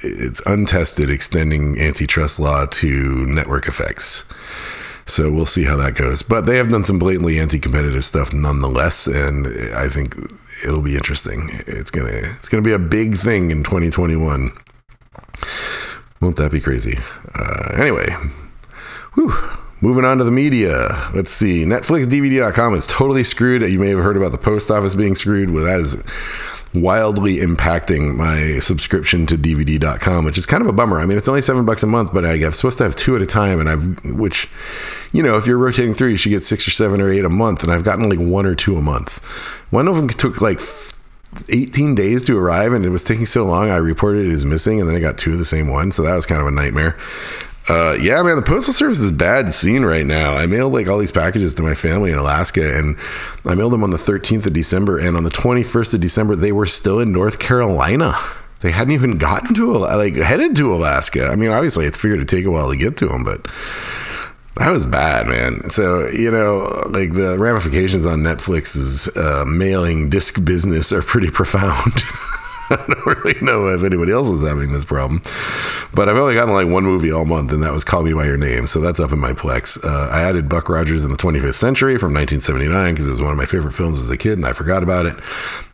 it's untested extending antitrust law to network effects. So we'll see how that goes. But they have done some blatantly anti-competitive stuff nonetheless, and I think it'll be interesting. It's gonna it's gonna be a big thing in 2021. Won't that be crazy? Uh, anyway, Whew. Moving on to the media. Let's see. NetflixDVD.com is totally screwed. You may have heard about the post office being screwed. Well, that is wildly impacting my subscription to DVD.com, which is kind of a bummer. I mean, it's only seven bucks a month, but I'm supposed to have two at a time, and I've, which, you know, if you're rotating through, you should get six or seven or eight a month, and I've gotten like one or two a month. One of them took like 18 days to arrive and it was taking so long i reported it as missing and then i got two of the same one so that was kind of a nightmare uh, yeah, man, the postal service is bad scene right now. I mailed like all these packages to my family in Alaska, and I mailed them on the 13th of December, and on the 21st of December, they were still in North Carolina. They hadn't even gotten to like headed to Alaska. I mean, obviously, I figured it'd take a while to get to them, but that was bad, man. So you know, like the ramifications on Netflix's uh, mailing disc business are pretty profound. I don't really know if anybody else is having this problem, but I've only gotten like one movie all month, and that was Call Me by Your Name. So that's up in my plex. Uh, I added Buck Rogers in the 25th Century from 1979 because it was one of my favorite films as a kid, and I forgot about it.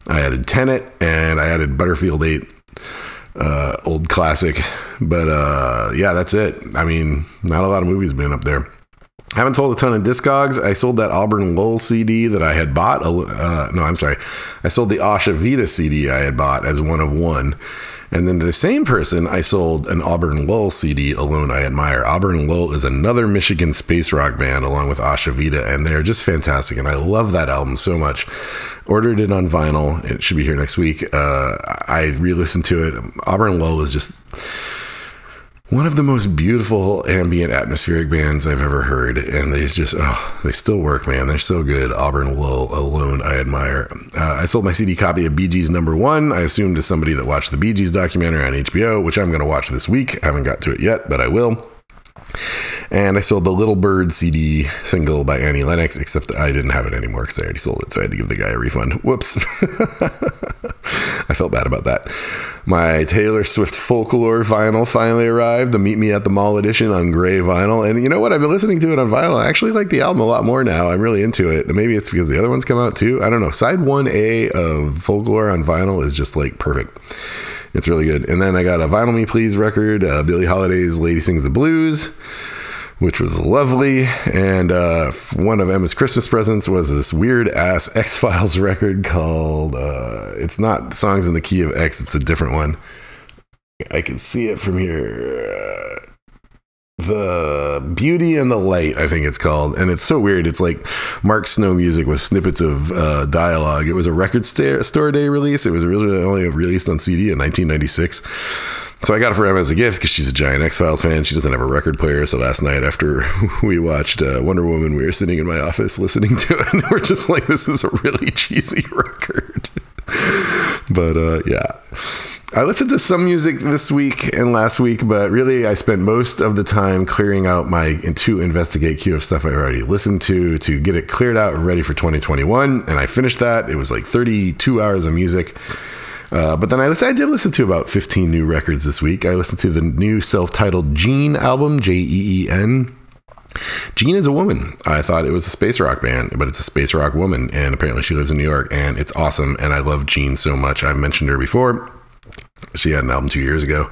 I added Tenet, and I added Butterfield 8, uh, old classic. But uh, yeah, that's it. I mean, not a lot of movies been up there haven't sold a ton of discogs. I sold that Auburn Lull CD that I had bought. Uh, no, I'm sorry. I sold the Asha Vida CD I had bought as one of one. And then the same person, I sold an Auburn Lull CD, Alone I Admire. Auburn Lull is another Michigan space rock band along with Asha Vida, and they're just fantastic. And I love that album so much. Ordered it on vinyl. It should be here next week. Uh, I re listened to it. Auburn Lull is just one of the most beautiful ambient atmospheric bands I've ever heard, and they just oh, they still work, man. They're so good. Auburn Lull alone, I admire. Uh, I sold my CD copy of Bee Gees Number One. I assume, to somebody that watched the Bee Gees documentary on HBO, which I'm going to watch this week. I haven't got to it yet, but I will. And I sold the Little Bird CD single by Annie Lennox, except I didn't have it anymore because I already sold it, so I had to give the guy a refund. Whoops. I felt bad about that. My Taylor Swift Folklore vinyl finally arrived, the Meet Me at the Mall edition on gray vinyl. And you know what? I've been listening to it on vinyl. I actually like the album a lot more now. I'm really into it. Maybe it's because the other ones come out too. I don't know. Side 1A of Folklore on vinyl is just like perfect. It's really good. And then I got a Vinyl Me Please record, uh, Billie Holiday's Lady Sings the Blues which was lovely. And uh, one of Emma's Christmas presents was this weird ass X Files record called, uh, it's not Songs in the Key of X, it's a different one. I can see it from here. The Beauty and the Light, I think it's called. And it's so weird. It's like Mark Snow music with snippets of uh, dialogue. It was a record st- store day release. It was originally only released on CD in 1996 so I got it for Emma as a gift because she's a giant X Files fan. She doesn't have a record player. So last night after we watched uh, Wonder Woman, we were sitting in my office listening to it, and we're just like, "This is a really cheesy record." but uh, yeah. I listened to some music this week and last week, but really I spent most of the time clearing out my to investigate queue of stuff I already listened to to get it cleared out and ready for 2021. And I finished that. It was like 32 hours of music. Uh, but then I, listened, I did listen to about 15 new records this week. I listened to the new self titled Jeen album, J E E N. Jeen is a woman. I thought it was a space rock band, but it's a space rock woman, and apparently she lives in New York, and it's awesome. And I love Jeen so much. I've mentioned her before. She had an album two years ago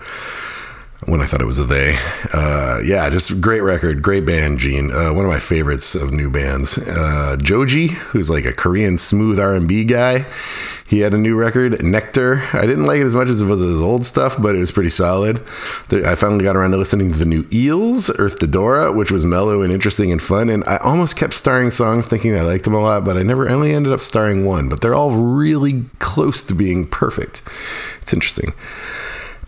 when I thought it was a they. Uh, yeah, just great record, great band, Jeen. Uh, one of my favorites of new bands. Uh, Joji, who's like a Korean smooth R&B guy. He had a new record, Nectar. I didn't like it as much as it was his old stuff, but it was pretty solid. I finally got around to listening to the new Eels, Earth to Dora, which was mellow and interesting and fun. And I almost kept starring songs thinking I liked them a lot, but I never only ended up starring one. But they're all really close to being perfect. It's interesting.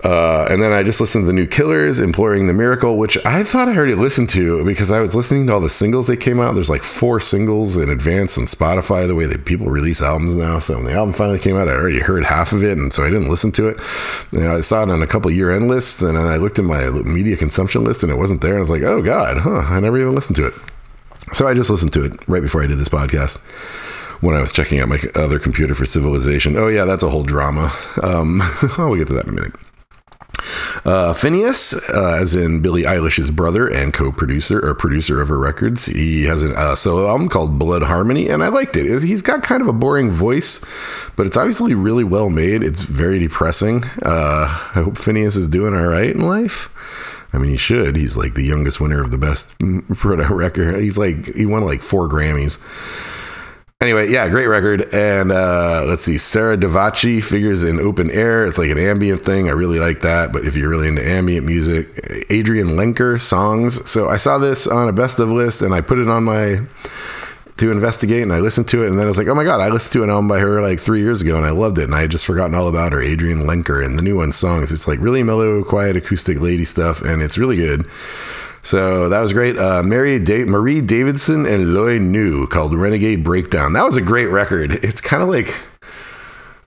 Uh, and then I just listened to the new Killers, Imploring the Miracle, which I thought I already listened to because I was listening to all the singles that came out. There's like four singles in advance on Spotify, the way that people release albums now. So when the album finally came out, I already heard half of it, and so I didn't listen to it. And I saw it on a couple year end lists, and I looked at my media consumption list, and it wasn't there. And I was like, oh God, huh? I never even listened to it. So I just listened to it right before I did this podcast when I was checking out my other computer for Civilization. Oh yeah, that's a whole drama. Um, we'll get to that in a minute. Uh, Finneas, uh, as in Billie Eilish's brother and co-producer or producer of her records, he has a uh, solo album called Blood Harmony, and I liked it. He's got kind of a boring voice, but it's obviously really well made. It's very depressing. Uh, I hope Finneas is doing all right in life. I mean, he should. He's like the youngest winner of the best record. He's like he won like four Grammys. Anyway, yeah, great record. And uh, let's see, Sarah Davachi figures in open air. It's like an ambient thing. I really like that. But if you're really into ambient music, Adrianne Lenker songs. So I saw this on a best of list and I put it on my to investigate and I listened to it and then I was like, oh my god, I listened to an album by her like three years ago and I loved it and I had just forgotten all about her, Adrianne Lenker and the new one songs. It's like really mellow, quiet, acoustic lady stuff and it's really good. So that was great. Uh, Mary da- Marie Davidson and Loy New called Renegade Breakdown. That was a great record. It's kind of like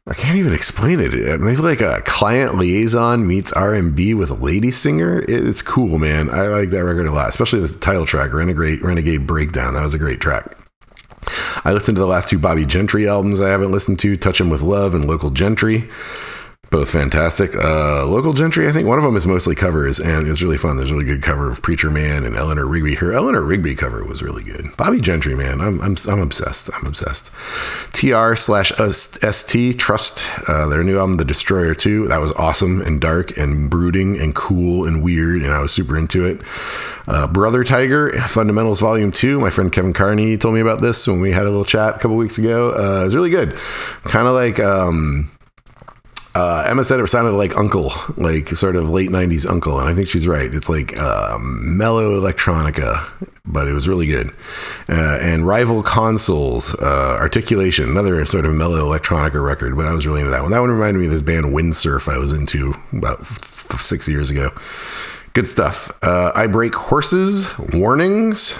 I can't even explain it. Maybe like a client liaison meets R and B with a lady singer. It's cool, man. I like that record a lot, especially the title track, Renegade Renegade Breakdown. That was a great track. I listened to the last two Bobbie Gentry albums I haven't listened to, Touch 'em with Love and Local Gentry both fantastic. Uh, local gentry, I think one of them is mostly covers, and it's really fun. There's a really good cover of Preacher Man and Eleanor Rigby. Her Eleanor Rigby cover was really good. Bobbie Gentry, man, I'm I'm, I'm obsessed. I'm obsessed. TR slash ST Trust, uh, their new album, The Destroyer Two, that was awesome and dark and brooding and cool and weird, and I was super into it. Uh, Brothertiger Fundamentals Volume Two. My friend Kevin Carney told me about this when we had a little chat a couple weeks ago. Uh, it was really good, kind of like. Um, uh, Emma said it sounded like UNKLE, like sort of late '90s UNKLE, and I think she's right. It's like uh, mellow electronica, but it was really good. Uh, and Rival Consoles, uh, Articulation, another sort of mellow electronica record, but I was really into that one. That one reminded me of this band Windsurf I was into about f- six years ago. Good stuff. Uh, I Break Horses, Warnings.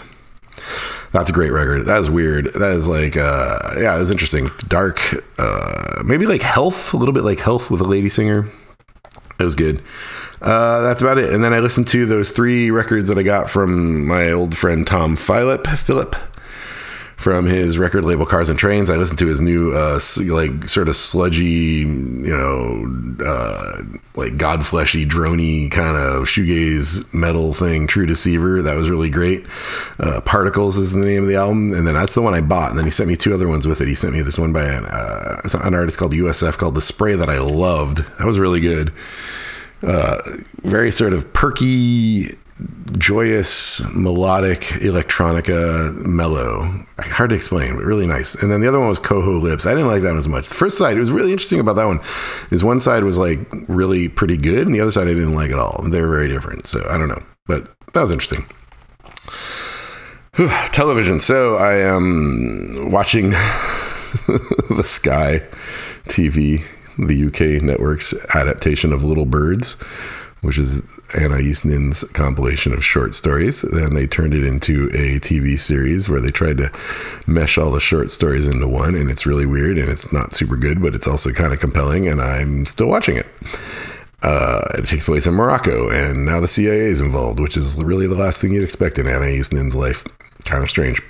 That's a great record. That is weird. That is like, uh, yeah, it was interesting. Dark, uh, maybe like Health, a little bit like Health with a lady singer. It was good. Uh, that's about it. And then I listened to those three records that I got from my old friend Tom Philip. Philip from his record label Cars and Trains. I listened to his new, uh, like, sort of sludgy, you know, uh, like godfleshy, drony kind of shoegaze metal thing, True Deceiver. That was really great. Uh, Particles is the name of the album, and then that's the one I bought. And then he sent me two other ones with it. He sent me this one by an, uh, an artist called USF called The Spray that I loved. That was really good. Uh, very sort of perky joyous, melodic, electronica, mellow. Hard to explain, but really nice. And then the other one was Coho Lips. I didn't like that one as much. The first side, it was really interesting about that one, is one side was like really pretty good, and the other side I didn't like at all. They're very different. So I don't know, but that was interesting. Television. So I am watching the Sky TV, the UK network's adaptation of Little Birds which is Anais Nin's compilation of short stories. Then they turned it into a TV series where they tried to mesh all the short stories into one, and it's really weird and it's not super good, but it's also kind of compelling, and I'm still watching it. Uh, it takes place in Morocco, and now the CIA is involved, which is really the last thing you'd expect in Anais Nin's life. Kind of strange.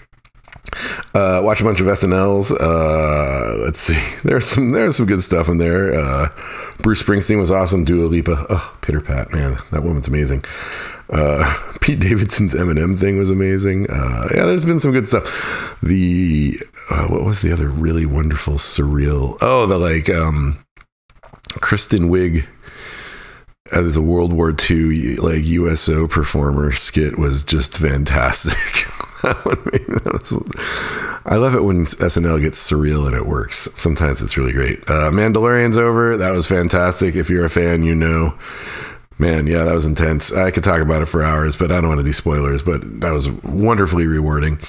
Uh, watch a bunch of SNLs. Uh, let's see. There's some there's some good stuff in there. Uh, Bruce Springsteen was awesome. Dua Lipa. Oh, Pitter Pat, man, that woman's amazing. Uh, Pete Davidson's Eminem thing was amazing. Uh, yeah, there's been some good stuff. The uh, what was the other really wonderful surreal? Oh, the like um, Kristen Wiig as a World War II like USO performer skit was just fantastic. I love it when SNL gets surreal and it works. Sometimes it's really great. Uh, Mandalorian's over. That was fantastic. If you're a fan, you know. Man, yeah, that was intense. I could talk about it for hours, but I don't want to do spoilers. But that was wonderfully rewarding.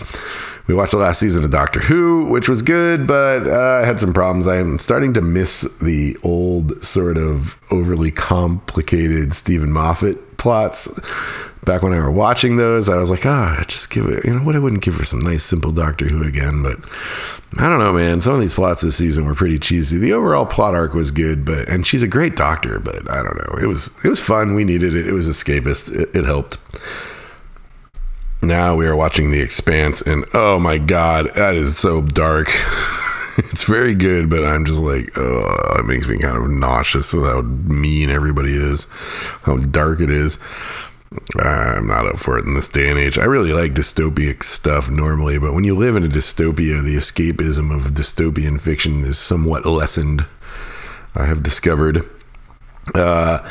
We watched the last season of Doctor Who, which was good, but uh, I had some problems. I am starting to miss the old, sort of overly complicated Steven Moffat plots back when I were watching those, I was like, ah, just give it, you know, what I wouldn't give her some nice, simple Doctor Who again. But I don't know, man. Some of these plots this season were pretty cheesy. The overall plot arc was good, but, and she's a great doctor, but I don't know. It was, it was fun. We needed it. It was escapist. It, it helped. Now we are watching The Expanse, and oh my God, that is so dark. it's very good, but I'm just like, oh, it makes me kind of nauseous with how mean everybody is, how dark it is. I'm not up for it in this day and age. I really like dystopic stuff normally, but when you live in a dystopia, the escapism of dystopian fiction is somewhat lessened. I have discovered. Uh,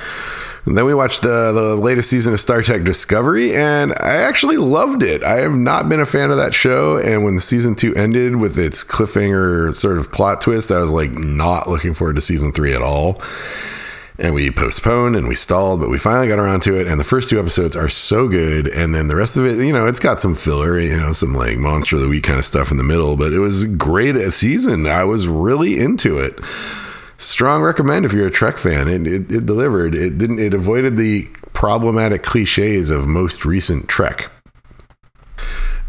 then we watched the, the latest season of Star Trek Discovery, and I actually loved it. I have not been a fan of that show, and when the season two ended with its cliffhanger sort of plot twist, I was like not looking forward to season three at all and we postponed and we stalled, but we finally got around to it. And the first two episodes are so good, and then the rest of it, you know, it's got some filler, you know, some like monster of the week kind of stuff in the middle. But it was great a season. I was really into it. Strong recommend if you're a Trek fan. It, it, it delivered. It didn't. It avoided the problematic cliches of most recent Trek.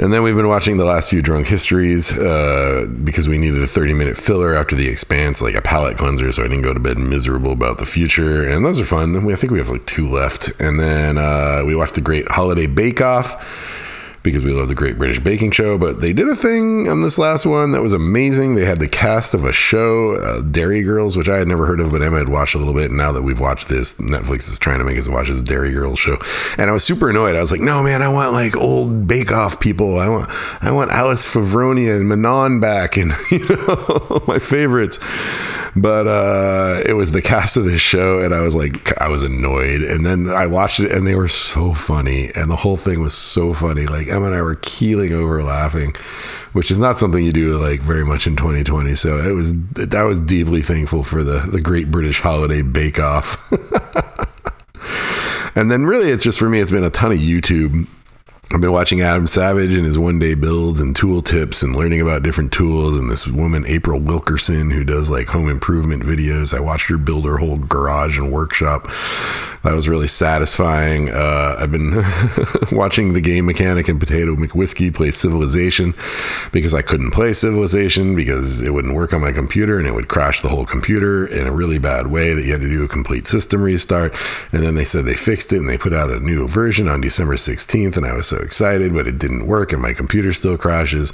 And then we've been watching the last few Drunk Histories uh, because we needed a 30 minute filler after The Expanse, like a palate cleanser, so I didn't go to bed miserable about the future. And those are fun. I think we have like two left. And then uh, we watched the Great Holiday Bake Off because we love the Great British Baking Show. But they did a thing on this last one that was amazing. They had the cast of a show, uh, Derry Girls, which I had never heard of, but Emma had watched a little bit. And now that we've watched this, Netflix is trying to make us watch this Derry Girls show. And I was super annoyed. I was like, no, man, I want like old Bake Off people. I want, I want Alice Fevronia and Manon back, and you know, my favorites but uh, it was the cast of this show, and I was like, I was annoyed. And then I watched it, and they were so funny, and the whole thing was so funny. Like Emma and I were keeling over laughing, which is not something you do like very much in 2020. So it was I was deeply thankful for the the Great British Holiday Bake Off. and then really, it's just for me, it's been a ton of YouTube I've been watching Adam Savage and his one day builds and tool tips and learning about different tools. And this woman, April Wilkerson, who does like home improvement videos. I watched her build her whole garage and workshop. That was really satisfying. Uh, I've been watching the game mechanic and Potato McWhiskey play Civilization because I couldn't play Civilization because it wouldn't work on my computer and it would crash the whole computer in a really bad way that you had to do a complete system restart. And then they said they fixed it and they put out a new version on December 16th. And I was so excited, but it didn't work and my computer still crashes.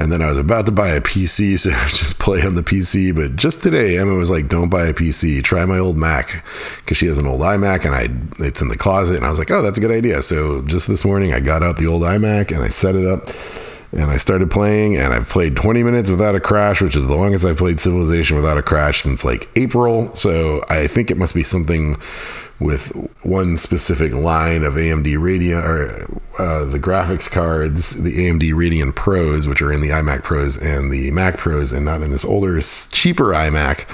And then I was about to buy a PC, so I just play on the PC. But just today, Emma was like, "Don't buy a PC. Try my old Mac," because she has an old iMac, and I it's in the closet. And I was like, "Oh, that's a good idea." So just this morning, I got out the old iMac and I set it up. And I started playing, and I've played 20 minutes without a crash, which is the longest I've played Civilization without a crash since like April. So I think it must be something with one specific line of AMD Radeon or uh, the graphics cards, the AMD Radeon Pros, which are in the iMac Pros and the Mac Pros, and not in this older, cheaper iMac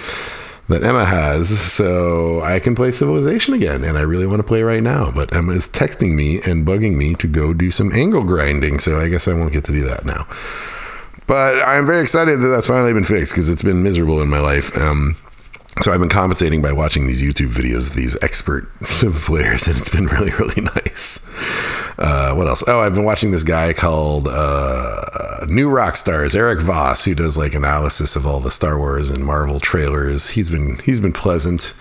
that Emma has. So I can play Civilization again, and I really want to play right now. But Emma is texting me and bugging me to go do some angle grinding, so I guess I won't get to do that now. But I'm very excited that that's finally been fixed because it's been miserable in my life. Um, so I've been compensating by watching these YouTube videos these expert Civ players, and it's been really, really nice. Uh, what else? Oh, I've been watching this guy called uh, New Rock Stars, Erik Voss, who does like analysis of all the Star Wars and Marvel trailers. He's been he's been pleasant.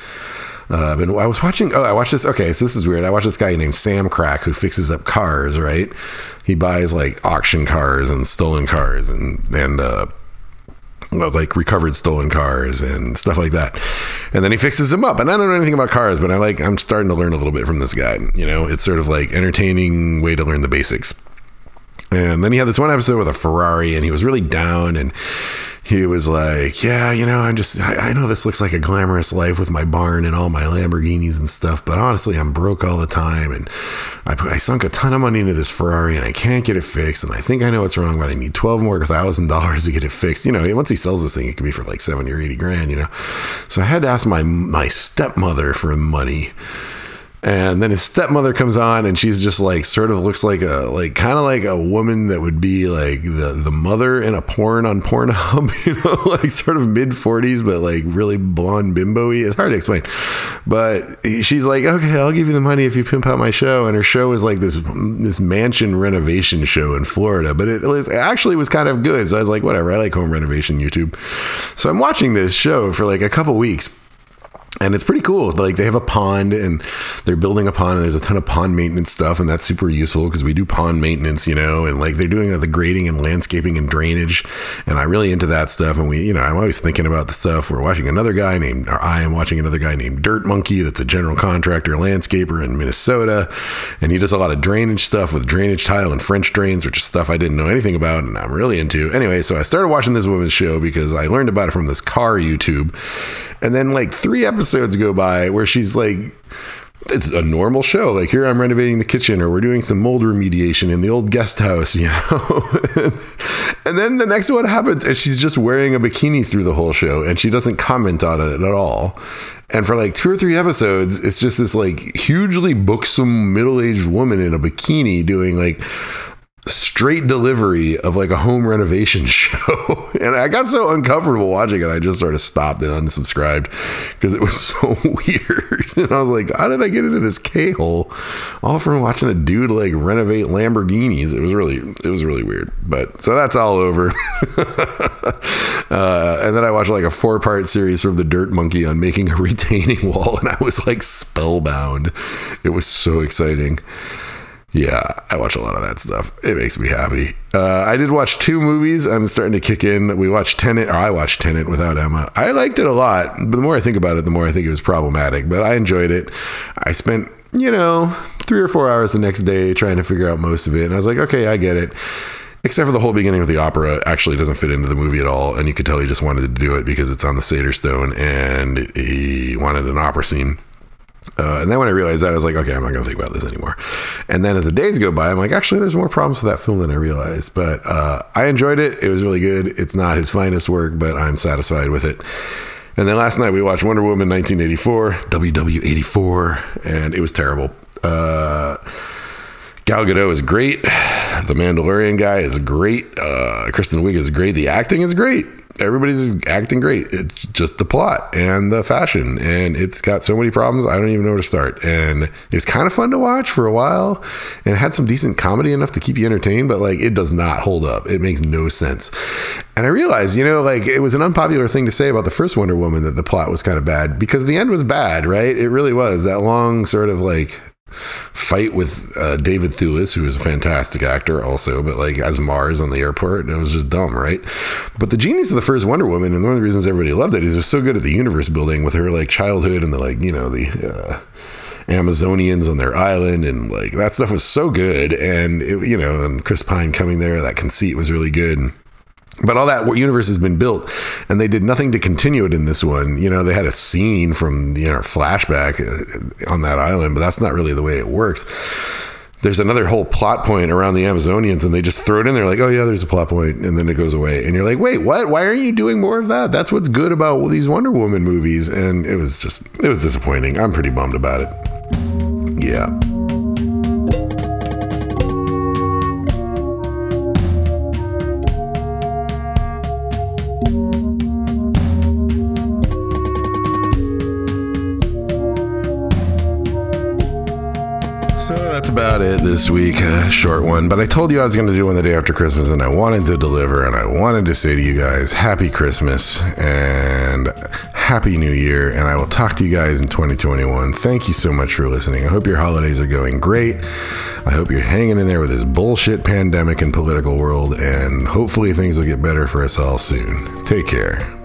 Uh, been, I was watching. Oh, I watched this. Okay, so this is weird. I watched this guy named Samcrac who fixes up cars. Right, he buys like auction cars and stolen cars and and uh, like recovered stolen cars and stuff like that. And then he fixes them up. And I don't know anything about cars, but I like I'm starting to learn a little bit from this guy. You know, it's sort of like entertaining way to learn the basics. And then he had this one episode with a Ferrari and he was really down and he was like, Yeah, you know, I'm just, I, I, know this looks like a glamorous life with my barn and all my Lamborghinis and stuff, but honestly, I'm broke all the time. And I, put, I sunk a ton of money into this Ferrari and I can't get it fixed. And I think I know what's wrong, but I need 12 more thousand dollars to get it fixed. You know, once he sells this thing, it could be for like 70 or 80 grand, you know? So I had to ask my, my stepmother for money and then his stepmother comes on and she's just like sort of looks like a like kind of like a woman that would be like the the mother in a porn on Pornhub, you know, like sort of mid 40s but like really blonde bimbo-y. It's hard to explain. But she's like, "Okay, I'll give you the money if you pimp out my show." And her show is like this this mansion renovation show in Florida, but it, was, actually was kind of good. So I was like, "Whatever, I like home renovation YouTube." So I'm watching this show for like a couple weeks and it's pretty cool. Like they have a pond and they're building a pond and there's a ton of pond maintenance stuff and that's super useful because we do pond maintenance, you know, and like they're doing uh, the grading and landscaping and drainage. And I'm really into that stuff. And we, you know, I'm always thinking about the stuff. We're watching another guy named, or I am watching another guy named Dirtmonkey that's a general contractor, landscaper in Minnesota. And he does a lot of drainage stuff with drainage tile and French drains, which is stuff I didn't know anything about and I'm really into. Anyway, so I started watching this woman's show because I learned about it from this car YouTube and then like three episodes go by where she's like, it's a normal show. Like here, I'm renovating the kitchen, or we're doing some mold remediation in the old guest house, you know. and then the next one happens, and she's just wearing a bikini through the whole show, and she doesn't comment on it at all. And for like two or three episodes, it's just this like hugely buxom middle aged woman in a bikini doing like straight delivery of like a home renovation show. and I got so uncomfortable watching it, I just sort of stopped and unsubscribed because it was so weird. and I was like, how did I get into this K hole all from watching a dude like renovate Lamborghinis? It was really, it was really weird. But so that's all over. uh, and then I watched like a four part series from the Dirtmonkey on making a retaining wall, and I was like spellbound. It was so exciting. Yeah, I watch a lot of that stuff. It makes me happy. Uh, I did watch two movies. I'm starting to kick in. We watched Tenet, or I watched Tenet without Emma. I liked it a lot, but the more I think about it, the more I think it was problematic. But I enjoyed it. I spent, you know, three or four hours the next day trying to figure out most of it. And I was like, okay, I get it. Except for the whole beginning of the opera actually doesn't fit into the movie at all. And you could tell he just wanted to do it because it's on the Sator Stone and he wanted an opera scene. Uh, and then when I realized that, I was like, okay, I'm not going to think about this anymore. And then as the days go by, I'm like, actually, there's more problems with that film than I realized. But uh, I enjoyed it. It was really good. It's not his finest work, but I'm satisfied with it. And then last night we watched Wonder Woman 1984, WW84, and it was terrible. Uh, Gal Gadot is great. The Mandalorian guy is great. Uh, Kristen Wiig is great. The acting is great everybody's acting great. It's just the plot and the fashion, and it's got so many problems. I don't even know where to start. And it's kind of fun to watch for a while, and had some decent comedy enough to keep you entertained. But like, it does not hold up. It makes no sense. And I realized, you know, like it was an unpopular thing to say about the first Wonder Woman that the plot was kind of bad because the end was bad, right? It really was that long sort of like fight with uh, David Thewlis, who is a fantastic actor also, but like as Mars on the airport, it was just dumb, right? But the genius of the first Wonder Woman, and one of the reasons everybody loved it, is it was so good at the universe building with her like childhood and the like, you know, the. Uh, Amazonians on their island, and like that stuff was so good. And it, you know, and Chris Pine coming there, that conceit was really good. But all that universe has been built, and they did nothing to continue it in this one. You know, they had a scene from you know flashback uh, on that island, but that's not really the way it works. There's another whole plot point around the Amazonians, and they just throw it in there like, "Oh yeah, there's a plot point," and then it goes away, and you're like, "Wait, what? Why aren't you doing more of that?" That's what's good about these Wonder Woman movies, and it was just it was disappointing. I'm pretty bummed about it. Yeah. About it this week. A short one, but I told you I was going to do one the day after Christmas, and I wanted to deliver, and I wanted to say to you guys, Happy Christmas and happy new year, and I will talk to you guys in 2021. Thank you so much for listening. I hope your holidays are going great. I hope you're hanging in there with this bullshit pandemic and political world, and hopefully things will get better for us all soon. Take care.